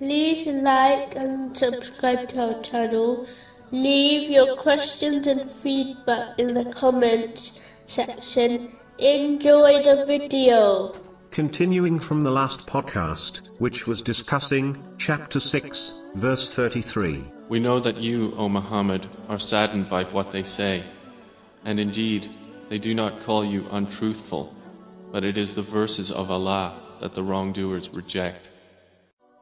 like and subscribe to our channel. Leave your questions and feedback in the comments section. Enjoy the video. Continuing from the last podcast, which was discussing chapter 6, verse 33. We know that you, O Muhammad, are saddened by what they say. And indeed, they do not call you untruthful, but it is the verses of Allah that the wrongdoers reject.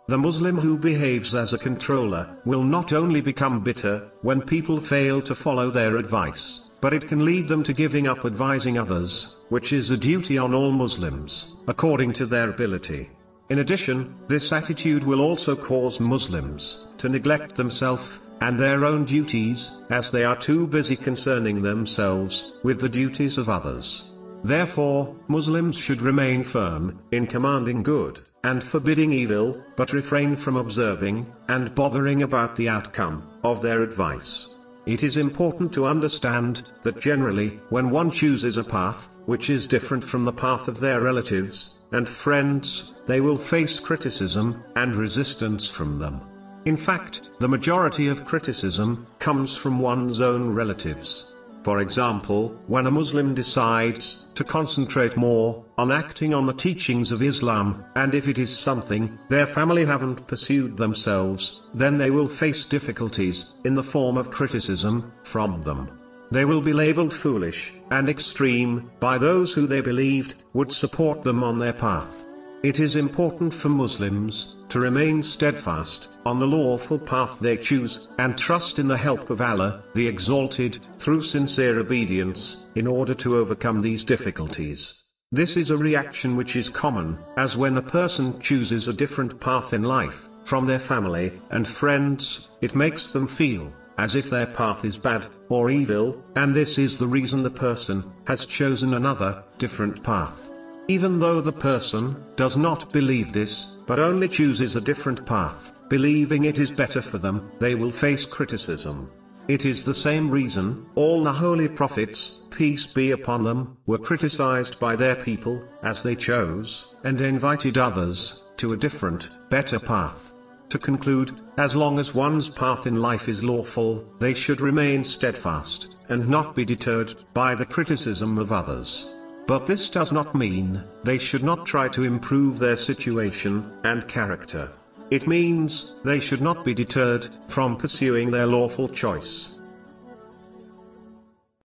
The Muslim who behaves as a controller will not only become bitter when people fail to follow their advice, but it can lead them to giving up advising others, which is a duty on all Muslims, according to their ability. In addition, this attitude will also cause Muslims to neglect themselves and their own duties, as they are too busy concerning themselves with the duties of others. Therefore, Muslims should remain firm in commanding good and forbidding evil, but refrain from observing and bothering about the outcome of their advice. It is important to understand that generally, when one chooses a path which is different from the path of their relatives and friends, they will face criticism and resistance from them. In fact, the majority of criticism comes from one's own relatives. For example, when a Muslim decides to concentrate more on acting on the teachings of Islam, and if it is something their family haven't pursued themselves, then they will face difficulties in the form of criticism from them. They will be labeled foolish and extreme by those who they believed would support them on their path. It is important for Muslims to remain steadfast on the lawful path they choose and trust in the help of Allah, the Exalted, through sincere obedience, in order to overcome these difficulties. This is a reaction which is common, as when a person chooses a different path in life, from their family and friends, it makes them feel as if their path is bad or evil, and this is the reason the person has chosen another, different path. Even though the person does not believe this, but only chooses a different path, believing it is better for them, they will face criticism. It is the same reason all the holy prophets, peace be upon them, were criticized by their people, as they chose, and invited others, to a different, better path. To conclude, as long as one's path in life is lawful, they should remain steadfast, and not be deterred by the criticism of others. But this does not mean they should not try to improve their situation and character. It means they should not be deterred from pursuing their lawful choice.